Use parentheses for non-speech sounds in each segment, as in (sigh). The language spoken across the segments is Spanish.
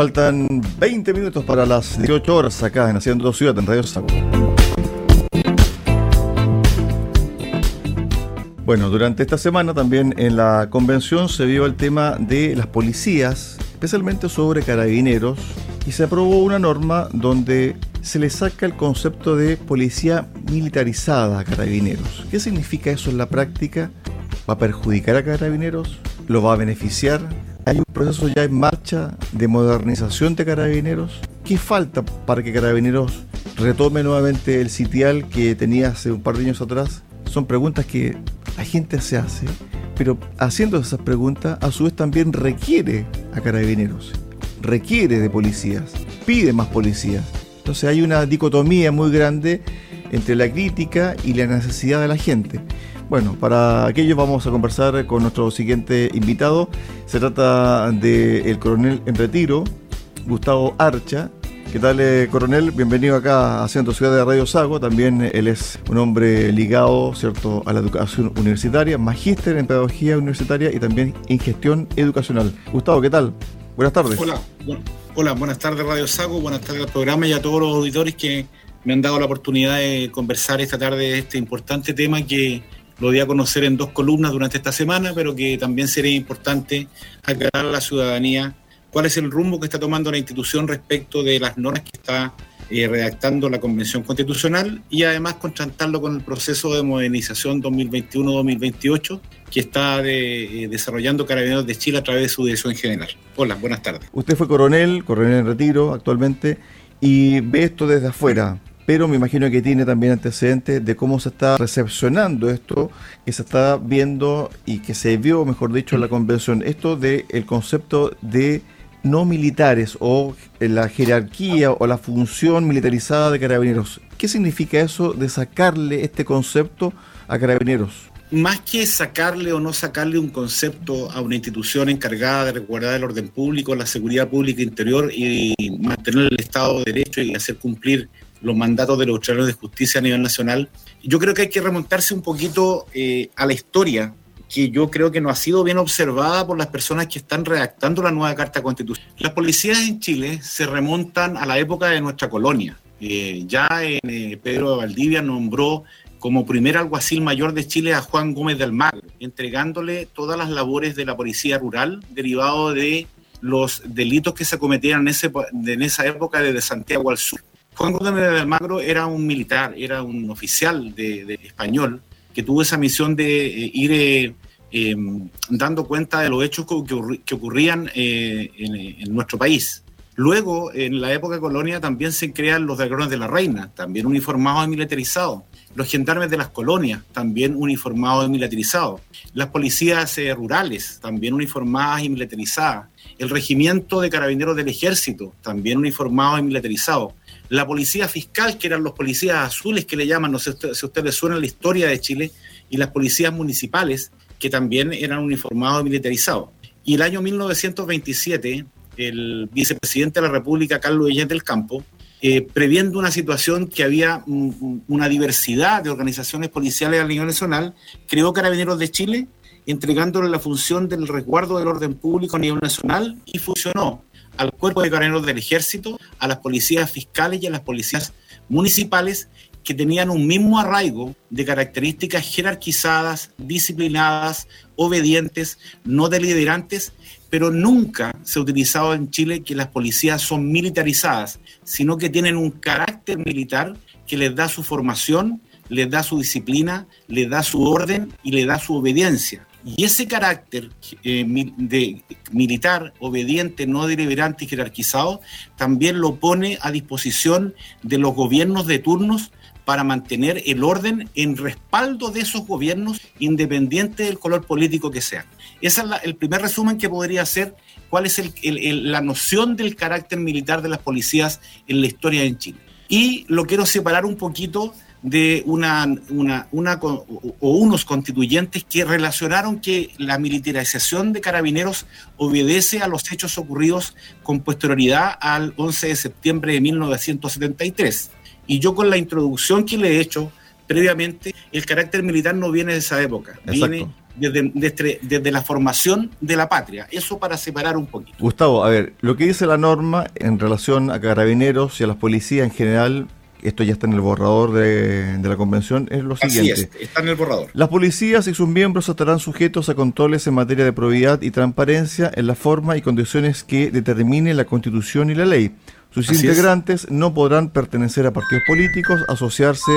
Faltan 20 minutos para las 18 horas acá en Haciendo Ciudad en Radio Sago. Bueno, durante esta semana también en la convención se vio el tema de las policías, especialmente sobre carabineros, y se aprobó una norma donde se le saca el concepto de policía militarizada a carabineros. ¿Qué significa eso en la práctica? ¿Va a perjudicar a carabineros? ¿Lo va a beneficiar? ¿Hay un proceso ya en marcha de modernización de carabineros? ¿Qué falta para que carabineros retome nuevamente el sitial que tenía hace un par de años atrás? Son preguntas que la gente se hace, pero haciendo esas preguntas a su vez también requiere a carabineros, requiere de policías, pide más policías. Entonces hay una dicotomía muy grande entre la crítica y la necesidad de la gente. Bueno, para aquello vamos a conversar con nuestro siguiente invitado. Se trata del coronel en retiro, Gustavo Archa. ¿Qué tal, eh, coronel? Bienvenido acá a Centro Ciudad de Radio Sago. También él es un hombre ligado, ¿cierto?, a la educación universitaria, magíster en pedagogía universitaria y también en gestión educacional. Gustavo, ¿qué tal? Buenas tardes. Hola, hola, buenas tardes Radio Sago, buenas tardes al programa y a todos los auditores que me han dado la oportunidad de conversar esta tarde este importante tema que lo di a conocer en dos columnas durante esta semana, pero que también sería importante aclarar a la ciudadanía cuál es el rumbo que está tomando la institución respecto de las normas que está eh, redactando la Convención Constitucional y además contrastarlo con el proceso de modernización 2021-2028 que está eh, desarrollando Carabineros de Chile a través de su dirección general. Hola, buenas tardes. Usted fue coronel, coronel en retiro actualmente, y ve esto desde afuera pero me imagino que tiene también antecedentes de cómo se está recepcionando esto, que se está viendo y que se vio, mejor dicho, en la convención, esto del el concepto de no militares o la jerarquía o la función militarizada de carabineros. ¿Qué significa eso de sacarle este concepto a carabineros? Más que sacarle o no sacarle un concepto a una institución encargada de resguardar el orden público, la seguridad pública interior y mantener el Estado de Derecho y hacer cumplir los mandatos de los australianos de justicia a nivel nacional. Yo creo que hay que remontarse un poquito eh, a la historia, que yo creo que no ha sido bien observada por las personas que están redactando la nueva Carta Constitucional. Las policías en Chile se remontan a la época de nuestra colonia. Eh, ya eh, Pedro de Valdivia nombró como primer alguacil mayor de Chile a Juan Gómez del Mar, entregándole todas las labores de la policía rural derivado de los delitos que se cometían en esa época desde Santiago al sur. Juan Gómez de Almagro era un militar, era un oficial de, español que tuvo esa misión de eh, ir eh, em, dando cuenta de los hechos que, ocurrían eh, en, nuestro país. Luego, en la época colonia, también se crean los dragones de la reina, también uniformados y militarizados. Los gendarmes de las colonias, también uniformados y militarizados. Las policías rurales, también uniformadas y militarizadas. El regimiento de carabineros del ejército, también uniformados y militarizados la policía fiscal, que eran los policías azules que le llaman, no sé si a ustedes suena la historia de Chile, y las policías municipales, que también eran uniformados y militarizados. Y el año 1927, el vicepresidente de la República, Carlos Villén del Campo, eh, previendo una situación que había una diversidad de organizaciones policiales a nivel nacional, creó Carabineros de Chile, entregándole la función del resguardo del orden público a nivel nacional y fusionó al cuerpo de carabineros del ejército, a las policías fiscales y a las policías municipales que tenían un mismo arraigo de características jerarquizadas, disciplinadas, obedientes, no deliberantes, pero nunca se ha utilizado en Chile que las policías son militarizadas, sino que tienen un carácter militar que les da su formación, les da su disciplina, les da su orden y les da su obediencia. Y ese carácter eh, de militar, obediente, no deliberante y jerarquizado, también lo pone a disposición de los gobiernos de turnos para mantener el orden en respaldo de esos gobiernos, independiente del color político que sean. Ese es el primer resumen que podría hacer cuál es la noción del carácter militar de las policías en la historia en Chile. Y lo quiero separar un poquito de una, una, una, o unos constituyentes que relacionaron que la militarización de carabineros obedece a los hechos ocurridos con posterioridad al 11 de septiembre de 1973. Y yo con la introducción que le he hecho previamente, el carácter militar no viene de esa época, viene desde, desde, la formación de la patria. Eso para separar un poquito. Gustavo, a ver, lo que dice la norma en relación a carabineros y a las policías en general esto ya está en el borrador de, la convención, es lo siguiente. Es, está en el borrador. Las policías y sus miembros estarán sujetos a controles en materia de probidad y transparencia en la forma y condiciones que determine la Constitución y la ley. Sus integrantes no podrán pertenecer a partidos políticos, asociarse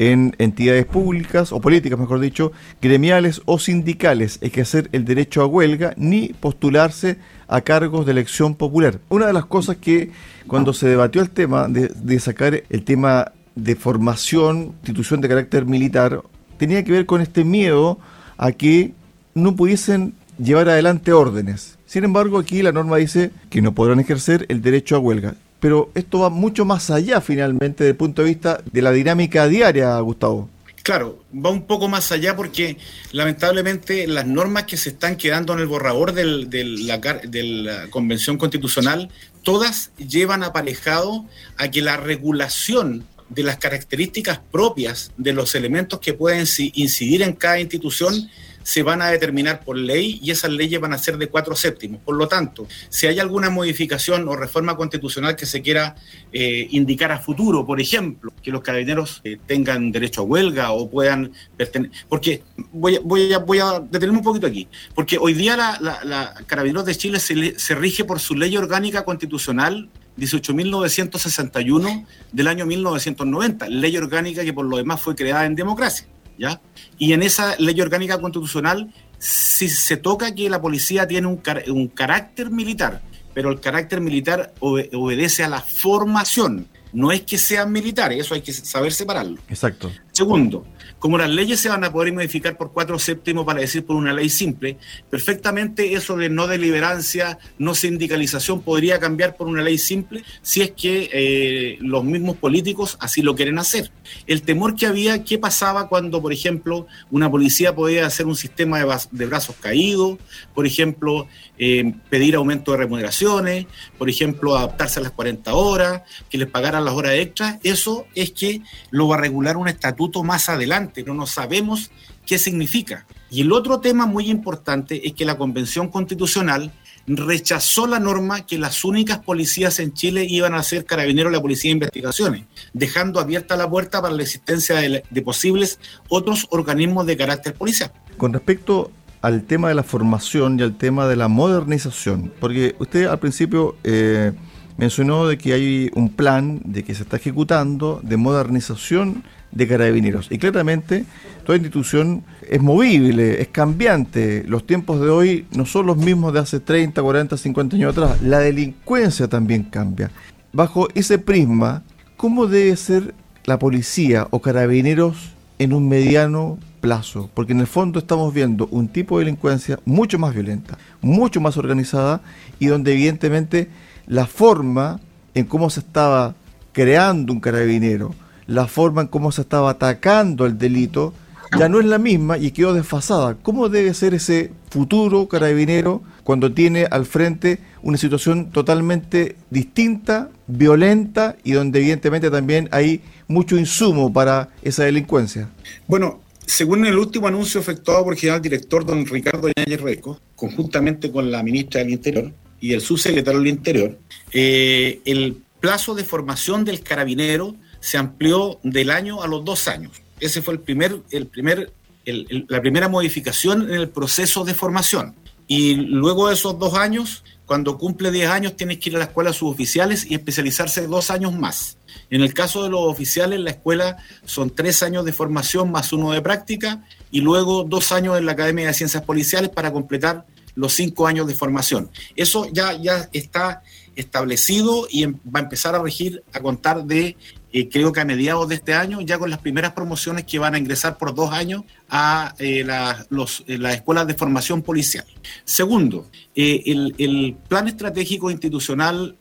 en entidades públicas o políticas, mejor dicho, gremiales o sindicales, ejercer el derecho a huelga ni postularse a cargos de elección popular. Una de las cosas que cuando se debatió el tema de, sacar el tema de formación, institución de carácter militar, tenía que ver con este miedo a que no pudiesen llevar adelante órdenes. Sin embargo, aquí la norma dice que no podrán ejercer el derecho a huelga pero esto va mucho más allá finalmente desde el punto de vista de la dinámica diaria, Gustavo. Claro, va un poco más allá porque lamentablemente las normas que se están quedando en el borrador de la Convención Constitucional, todas llevan aparejado a que la regulación de las características propias de los elementos que pueden incidir en cada institución se van a determinar por ley y esas leyes van a ser de cuatro séptimos. Por lo tanto, si hay alguna modificación o reforma constitucional que se quiera eh, indicar a futuro, por ejemplo, que los carabineros eh, tengan derecho a huelga o puedan pertenecer, porque voy, voy, a, voy a detenerme un poquito aquí, porque hoy día la, Carabineros de Chile se, se rige por su ley orgánica constitucional 18.961 del año 1990, ley orgánica que por lo demás fue creada en democracia. ¿Ya? Y en esa ley orgánica constitucional, si se toca que la policía tiene un, un carácter militar, pero el carácter militar obedece a la formación, no es que sean militares, eso hay que saber separarlo. Exacto. Segundo, como las leyes se van a poder modificar por cuatro séptimos para decir por una ley simple, perfectamente eso de no deliberancia, no sindicalización podría cambiar por una ley simple si es que eh, los mismos políticos así lo quieren hacer. El temor que había, ¿qué pasaba cuando, por ejemplo, una policía podía hacer un sistema de, brazos caídos, por ejemplo, eh, pedir aumento de remuneraciones, por ejemplo, adaptarse a las 40 horas, que les pagaran las horas extras? Eso es que lo va a regular un estatuto más adelante pero no sabemos qué significa. Y el otro tema muy importante es que la Convención Constitucional rechazó la norma que las únicas policías en Chile iban a ser carabineros de la Policía de Investigaciones, dejando abierta la puerta para la existencia de, posibles otros organismos de carácter policial. Con respecto al tema de la formación y al tema de la modernización, porque usted al principio eh, mencionó de que hay un plan de que se está ejecutando de modernización de carabineros. Y claramente toda institución es movible, es cambiante. Los tiempos de hoy no son los mismos de hace 30, 40, 50 años atrás. La delincuencia también cambia. Bajo ese prisma, ¿cómo debe ser la policía o carabineros en un mediano plazo? Porque en el fondo estamos viendo un tipo de delincuencia mucho más violenta, mucho más organizada y donde evidentemente la forma en cómo se estaba creando un carabinero, la forma en cómo se estaba atacando el delito ya no es la misma y quedó desfasada. ¿Cómo debe ser ese futuro carabinero cuando tiene al frente una situación totalmente distinta, violenta y donde evidentemente también hay mucho insumo para esa delincuencia? Bueno, según el último anuncio efectuado por el general director don Ricardo Yáñez Reco, conjuntamente con la ministra del Interior y el subsecretario del Interior, eh, el plazo de formación del carabinero se amplió del año a los dos años. Ese fue el primer, el primer, la primera modificación en el proceso de formación. Y luego de esos dos años, cuando cumple 10 años, tienes que ir a la escuela suboficiales y especializarse dos años más. En el caso de los oficiales, la escuela son tres años de formación más uno de práctica y luego dos años en la Academia de Ciencias Policiales para completar los cinco años de formación. Eso ya, ya está establecido y em, va a empezar a regir a contar de eh, creo que a mediados de este año, ya con las primeras promociones que van a ingresar por dos años a eh, los, eh, las escuelas de formación policial. Segundo, el, el, Plan Estratégico Institucional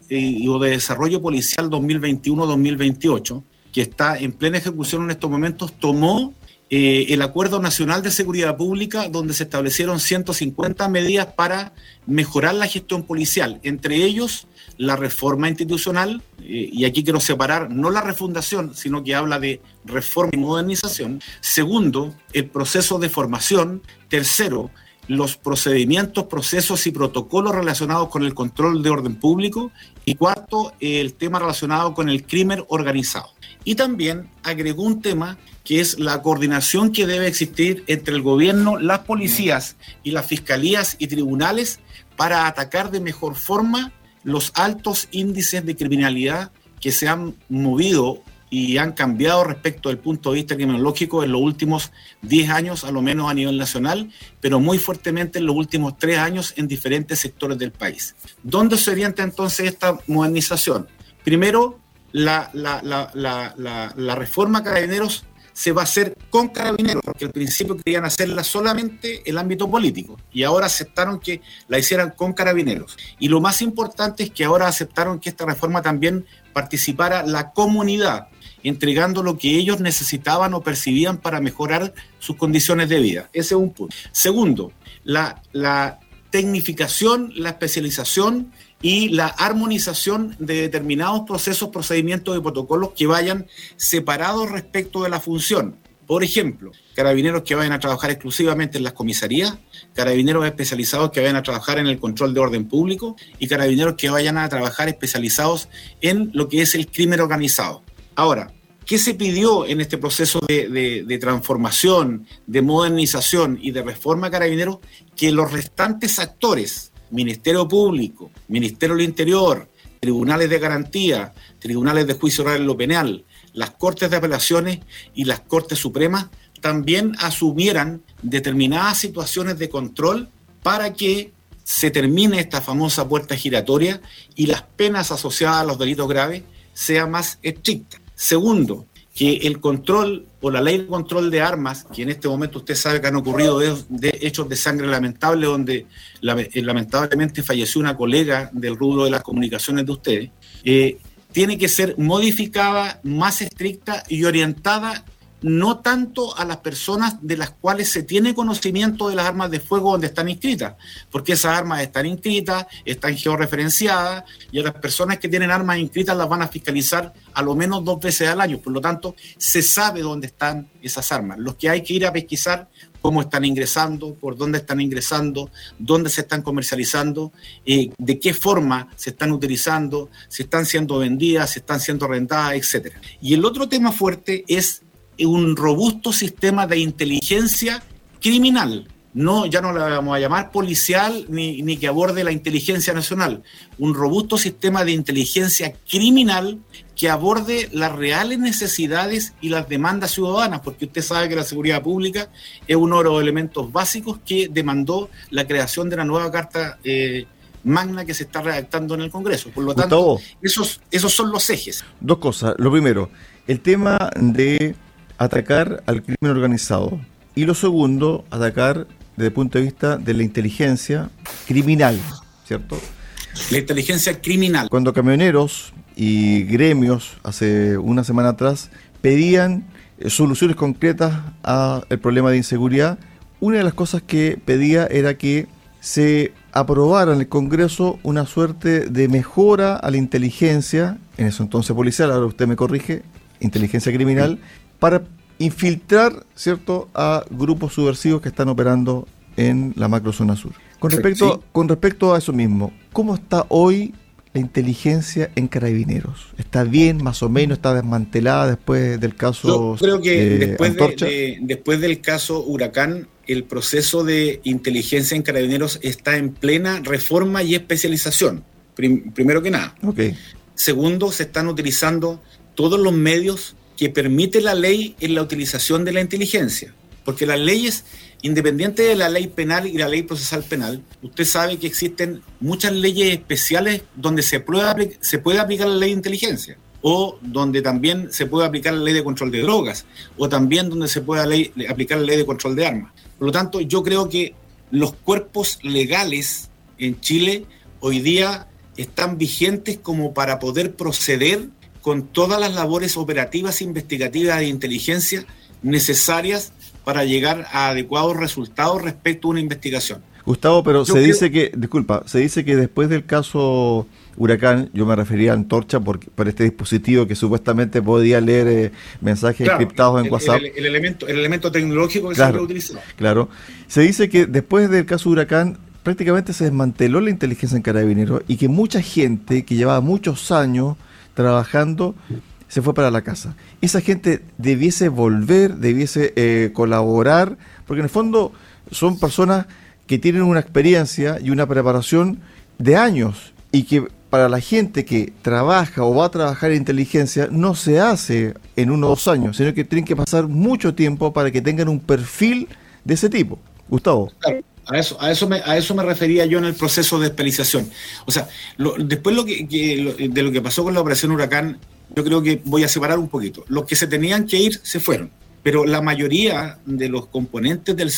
o de Desarrollo Policial 2021-2028, que está en plena ejecución en estos momentos, tomó eh, el Acuerdo Nacional de Seguridad Pública, donde se establecieron 150 medidas para mejorar la gestión policial, entre ellos la reforma institucional, eh, y aquí quiero separar no la refundación, sino que habla de reforma y modernización. Segundo, el proceso de formación. Tercero, los procedimientos, procesos y protocolos relacionados con el control de orden público. Y cuarto, el tema relacionado con el crimen organizado. Y también agregó un tema que es la coordinación que debe existir entre el gobierno, las policías y las fiscalías y tribunales para atacar de mejor forma los altos índices de criminalidad que se han movido y han cambiado respecto del punto de vista criminológico en los últimos 10 años, a lo menos a nivel nacional, pero muy fuertemente en los últimos 3 años en diferentes sectores del país. ¿Dónde se orienta entonces esta modernización? Primero, la, la, la, la reforma Carabineros se va a hacer con carabineros, porque al principio querían hacerla solamente el ámbito político y ahora aceptaron que la hicieran con carabineros. Y lo más importante es que ahora aceptaron que esta reforma también participara la comunidad, entregando lo que ellos necesitaban o percibían para mejorar sus condiciones de vida. Ese es un punto. Segundo, la, la tecnificación, la especialización y la armonización de determinados procesos, procedimientos y protocolos que vayan separados respecto de la función. Por ejemplo, carabineros que vayan a trabajar exclusivamente en las comisarías, carabineros especializados que vayan a trabajar en el control de orden público y carabineros que vayan a trabajar especializados en lo que es el crimen organizado. Ahora, ¿qué se pidió en este proceso de, transformación, de modernización y de reforma carabineros? Que los restantes actores, Ministerio Público, Ministerio del Interior, tribunales de garantía, tribunales de juicio oral en lo penal, las Cortes de Apelaciones y las Cortes Supremas también asumieran determinadas situaciones de control para que se termine esta famosa puerta giratoria y las penas asociadas a los delitos graves sean más estrictas. Segundo, que el control o la ley de control de armas, que en este momento usted sabe que han ocurrido de, hechos de sangre lamentable, donde eh, lamentablemente falleció una colega del rubro de las comunicaciones de ustedes, eh, tiene que ser modificada, más estricta y orientada no tanto a las personas de las cuales se tiene conocimiento de las armas de fuego donde están inscritas, porque esas armas están inscritas, están georreferenciadas y a las personas que tienen armas inscritas las van a fiscalizar a lo menos dos veces al año. Por lo tanto, se sabe dónde están esas armas. Los que hay que ir a pesquisar cómo están ingresando, por dónde están ingresando, dónde se están comercializando, eh, de qué forma se están utilizando, si están siendo vendidas, si están siendo rentadas, etc. Y el otro tema fuerte es un robusto sistema de inteligencia criminal. No, ya no la vamos a llamar policial ni, ni, que aborde la inteligencia nacional. Un robusto sistema de inteligencia criminal que aborde las reales necesidades y las demandas ciudadanas, porque usted sabe que la seguridad pública es uno de los elementos básicos que demandó la creación de la nueva Carta eh, Magna que se está redactando en el Congreso. Por lo tanto, esos, esos son los ejes. Dos cosas. Lo primero, el tema de atacar al crimen organizado. Y lo segundo, atacar desde el punto de vista de la inteligencia criminal, ¿cierto? La inteligencia criminal. Cuando camioneros y gremios hace una semana atrás pedían eh, soluciones concretas al problema de inseguridad, una de las cosas que pedía era que se aprobara en el Congreso una suerte de mejora a la inteligencia, en eso entonces policial, ahora usted me corrige, inteligencia criminal, para infiltrar ¿cierto? a grupos subversivos que están operando en la macrozona sur. Con respecto, con respecto a eso mismo, ¿cómo está hoy la inteligencia en carabineros? ¿Está bien, más o menos? ¿Está desmantelada después del caso? Yo creo que después, después del caso Huracán, el proceso de inteligencia en carabineros está en plena reforma y especialización, primero que nada. Okay. Segundo, se están utilizando todos los medios que permite la ley en la utilización de la inteligencia. Porque las leyes, independiente de la ley penal y la ley procesal penal, usted sabe que existen muchas leyes especiales donde se se puede aplicar la ley de inteligencia o donde también se puede aplicar la ley de control de drogas, o también donde se puede aplicar la ley de control de armas. Por lo tanto, yo creo que los cuerpos legales en Chile hoy día están vigentes como para poder proceder con todas las labores operativas, investigativas e inteligencia necesarias para llegar a adecuados resultados respecto a una investigación. Gustavo, pero se dice que, disculpa, se dice que después del caso Huracán, yo me refería a Antorcha por, por este dispositivo que supuestamente podía leer eh, mensajes encriptados en WhatsApp. El, elemento, el elemento tecnológico que se puede utilizar. Claro. Se dice que después del caso Huracán prácticamente se desmanteló la inteligencia en Carabineros y que mucha gente que llevaba muchos años trabajando se fue para la casa. Esa gente debiese volver, debiese eh, colaborar, porque en el fondo son personas que tienen una experiencia y una preparación de años y que para la gente que trabaja o va a trabajar en inteligencia no se hace en uno o dos años, sino que tienen que pasar mucho tiempo para que tengan un perfil de ese tipo. Gustavo. A eso, a, eso me, a eso me refería yo en el proceso de especialización. O sea, después lo que, de lo que pasó con la operación Huracán, yo creo que voy a separar un poquito. Los que se tenían que ir se fueron, pero la mayoría de los componentes del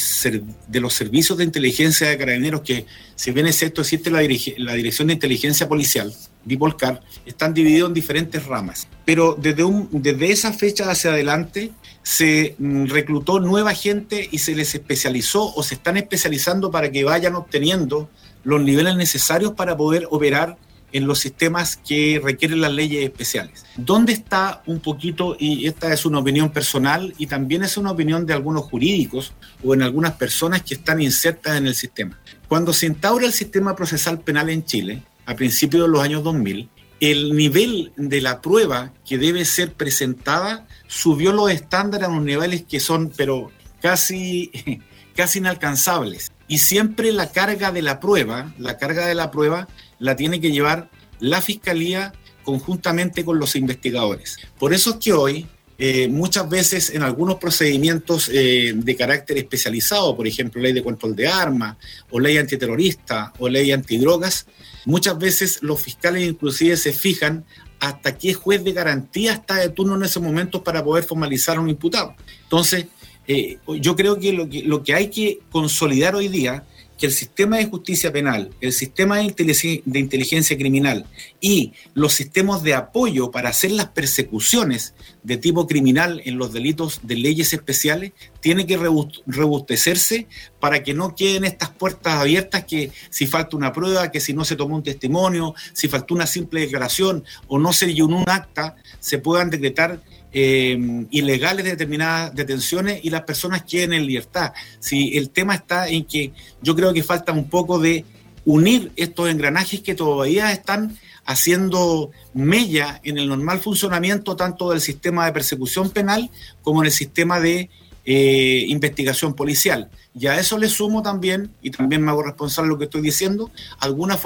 de los servicios de inteligencia de carabineros, que si bien es cierto existe la, Dirección de Inteligencia Policial, DIPOLCAR, están divididos en diferentes ramas. Pero desde, un, desde esa fecha hacia adelante se mm, reclutó nueva gente y se les especializó o se están especializando para que vayan obteniendo los niveles necesarios para poder operar en los sistemas que requieren las leyes especiales. ¿Dónde está un poquito, y esta es una opinión personal y también es una opinión de algunos jurídicos o en algunas personas que están insertas en el sistema? Cuando se instaura el sistema procesal penal en Chile, a principios de los años 2000, el nivel de la prueba que debe ser presentada subió los estándares a unos niveles que son, pero casi, (laughs) casi inalcanzables. Y siempre la carga de la prueba, la carga de la prueba la tiene que llevar la fiscalía conjuntamente con los investigadores. Por eso es que hoy eh, muchas veces en algunos procedimientos eh, de carácter especializado, por ejemplo, ley de control de armas, o ley antiterrorista, o ley antidrogas, muchas veces los fiscales inclusive se fijan hasta qué juez de garantía está de turno en ese momento para poder formalizar a un imputado. Entonces, eh, yo creo que lo, que lo que hay que consolidar hoy día que el sistema de justicia penal, el sistema de inteligencia, criminal y los sistemas de apoyo para hacer las persecuciones de tipo criminal en los delitos de leyes especiales tiene que robustecerse para que no queden estas puertas abiertas que si falta una prueba, que si no se tomó un testimonio, si faltó una simple declaración o no se llenó un acta, se puedan decretar eh, ilegales de determinadas detenciones y las personas queden en libertad. Si el tema está en que yo creo que falta un poco de unir estos engranajes que todavía están haciendo mella en el normal funcionamiento tanto del sistema de persecución penal como en el sistema de eh, investigación policial. Y a eso le sumo también, y también me hago responsable de lo que estoy diciendo, alguna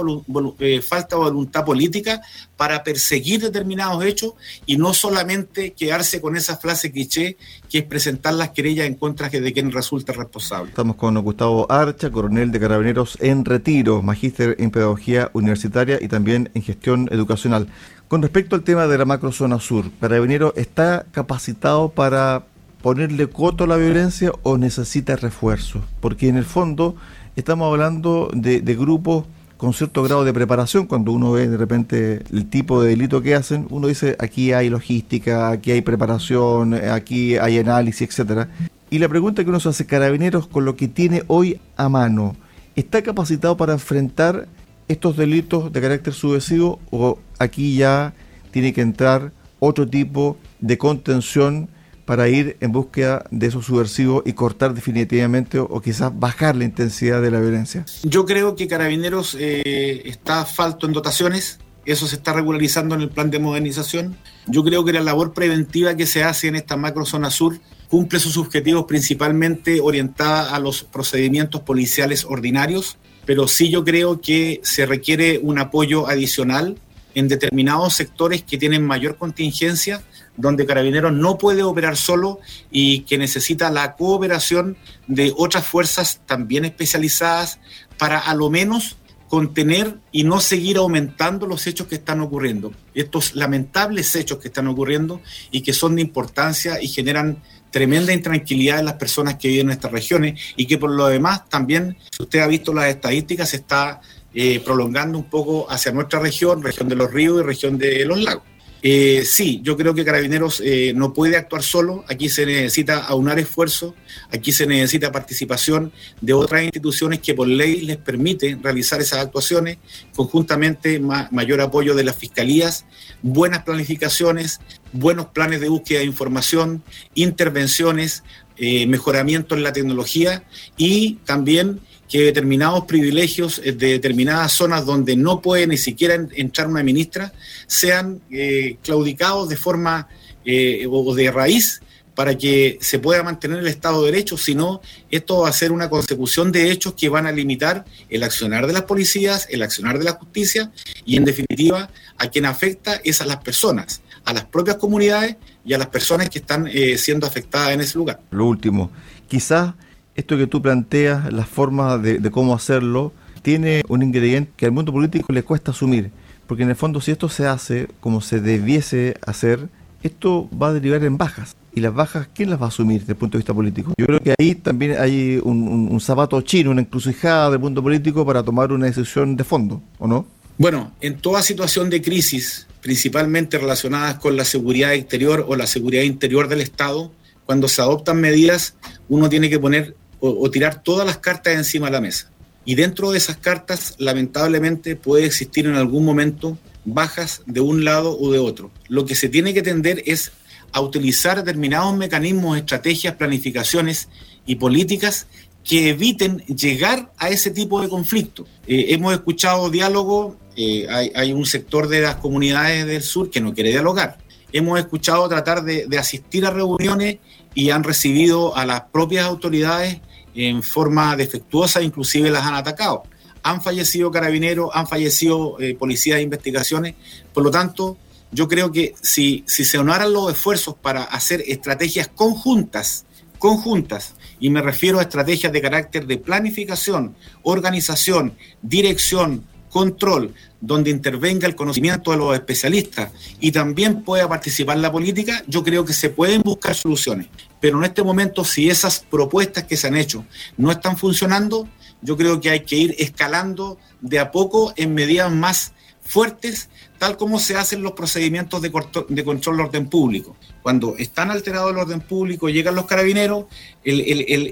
eh, falta de voluntad política para perseguir determinados hechos y no solamente quedarse con esa frase cliché que es presentar las querellas en contra de quien resulta responsable. Estamos con Gustavo Archa, coronel de carabineros en retiro, magíster en pedagogía universitaria y también en gestión educacional. Con respecto al tema de la macrozona sur, Carabinero está capacitado para ponerle coto a la violencia o necesita refuerzo? Porque en el fondo estamos hablando de, grupos con cierto grado de preparación, cuando uno ve de repente el tipo de delito que hacen, uno dice aquí hay logística, aquí hay preparación, aquí hay análisis, etcétera. Y la pregunta que uno se hace, Carabineros, con lo que tiene hoy a mano, ¿está capacitado para enfrentar estos delitos de carácter subversivo o aquí ya tiene que entrar otro tipo de contención para ir en búsqueda de esos subversivos y cortar definitivamente o, quizás bajar la intensidad de la violencia? Yo creo que Carabineros eh, está falto en dotaciones, eso se está regularizando en el plan de modernización. Yo creo que la labor preventiva que se hace en esta macro zona sur cumple sus objetivos principalmente orientada a los procedimientos policiales ordinarios, pero sí yo creo que se requiere un apoyo adicional en determinados sectores que tienen mayor contingencia donde Carabineros no puede operar solo y que necesita la cooperación de otras fuerzas también especializadas para a lo menos contener y no seguir aumentando los hechos que están ocurriendo. Estos lamentables hechos que están ocurriendo y que son de importancia y generan tremenda intranquilidad en las personas que viven en estas regiones y que por lo demás también, si usted ha visto las estadísticas, se está eh, prolongando un poco hacia nuestra región, región de los ríos y región de los lagos. Eh, sí, yo creo que Carabineros eh, no puede actuar solo, aquí se necesita aunar esfuerzos, aquí se necesita participación de otras instituciones que por ley les permiten realizar esas actuaciones, conjuntamente mayor apoyo de las fiscalías, buenas planificaciones, buenos planes de búsqueda de información, intervenciones, eh, mejoramiento en la tecnología y también que determinados privilegios de determinadas zonas donde no puede ni siquiera entrar una ministra sean eh, claudicados de forma eh, o de raíz para que se pueda mantener el Estado de Derecho, sino esto va a ser una consecución de hechos que van a limitar el accionar de las policías, el accionar de la justicia y en definitiva a quien afecta es a las personas, a las propias comunidades y a las personas que están eh, siendo afectadas en ese lugar. Lo último, quizás esto que tú planteas, la forma de, cómo hacerlo, tiene un ingrediente que al mundo político le cuesta asumir. Porque en el fondo, si esto se hace como se debiese hacer, esto va a derivar en bajas. ¿Y las bajas quién las va a asumir desde el punto de vista político? Yo creo que ahí también hay un, zapato chino, una encrucijada del mundo político para tomar una decisión de fondo, ¿o no? Bueno, en toda situación de crisis, principalmente relacionadas con la seguridad exterior o la seguridad interior del Estado, cuando se adoptan medidas, uno tiene que poner o, tirar todas las cartas encima de la mesa. Y dentro de esas cartas, lamentablemente, puede existir en algún momento bajas de un lado o de otro. Lo que se tiene que tender es a utilizar determinados mecanismos, estrategias, planificaciones y políticas que eviten llegar a ese tipo de conflicto. Eh, hemos escuchado diálogo, eh, hay, un sector de las comunidades del sur que no quiere dialogar. Hemos escuchado tratar de, de asistir a reuniones y han recibido a las propias autoridades en forma defectuosa, inclusive las han atacado. Han fallecido carabineros, han fallecido eh, policías de investigaciones. Por lo tanto, yo creo que si, si se honoraran los esfuerzos para hacer estrategias conjuntas, conjuntas, y me refiero a estrategias de carácter de planificación, organización, dirección, control, donde intervenga el conocimiento de los especialistas y también pueda participar la política, yo creo que se pueden buscar soluciones. Pero en este momento, si esas propuestas que se han hecho no están funcionando, yo creo que hay que ir escalando de a poco en medidas más fuertes, tal como se hacen los procedimientos de, control del orden público. Cuando están alterados el orden público, llegan los carabineros,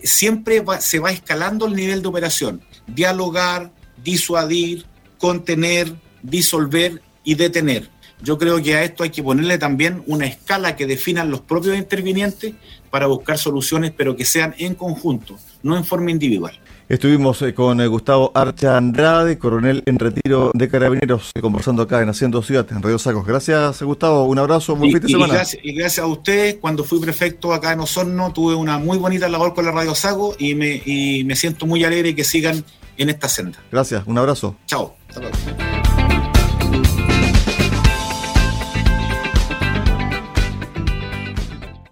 siempre se va escalando el nivel de operación. Dialogar, disuadir, contener, disolver y detener. Yo creo que a esto hay que ponerle también una escala que definan los propios intervinientes para buscar soluciones, pero que sean en conjunto, no en forma individual. Estuvimos eh, con eh, Gustavo Archa Andrade, coronel en retiro de Carabineros, eh, conversando acá en Haciendo Ciudad, en Radio Sacos. Gracias, Gustavo. Un abrazo, buen fin de semana. Y gracias, a usted. Cuando fui prefecto acá en Osorno, tuve una muy bonita labor con la Radio Sago y me, y me siento muy alegre que sigan en esta senda. Gracias, un abrazo. Chao. Hasta luego.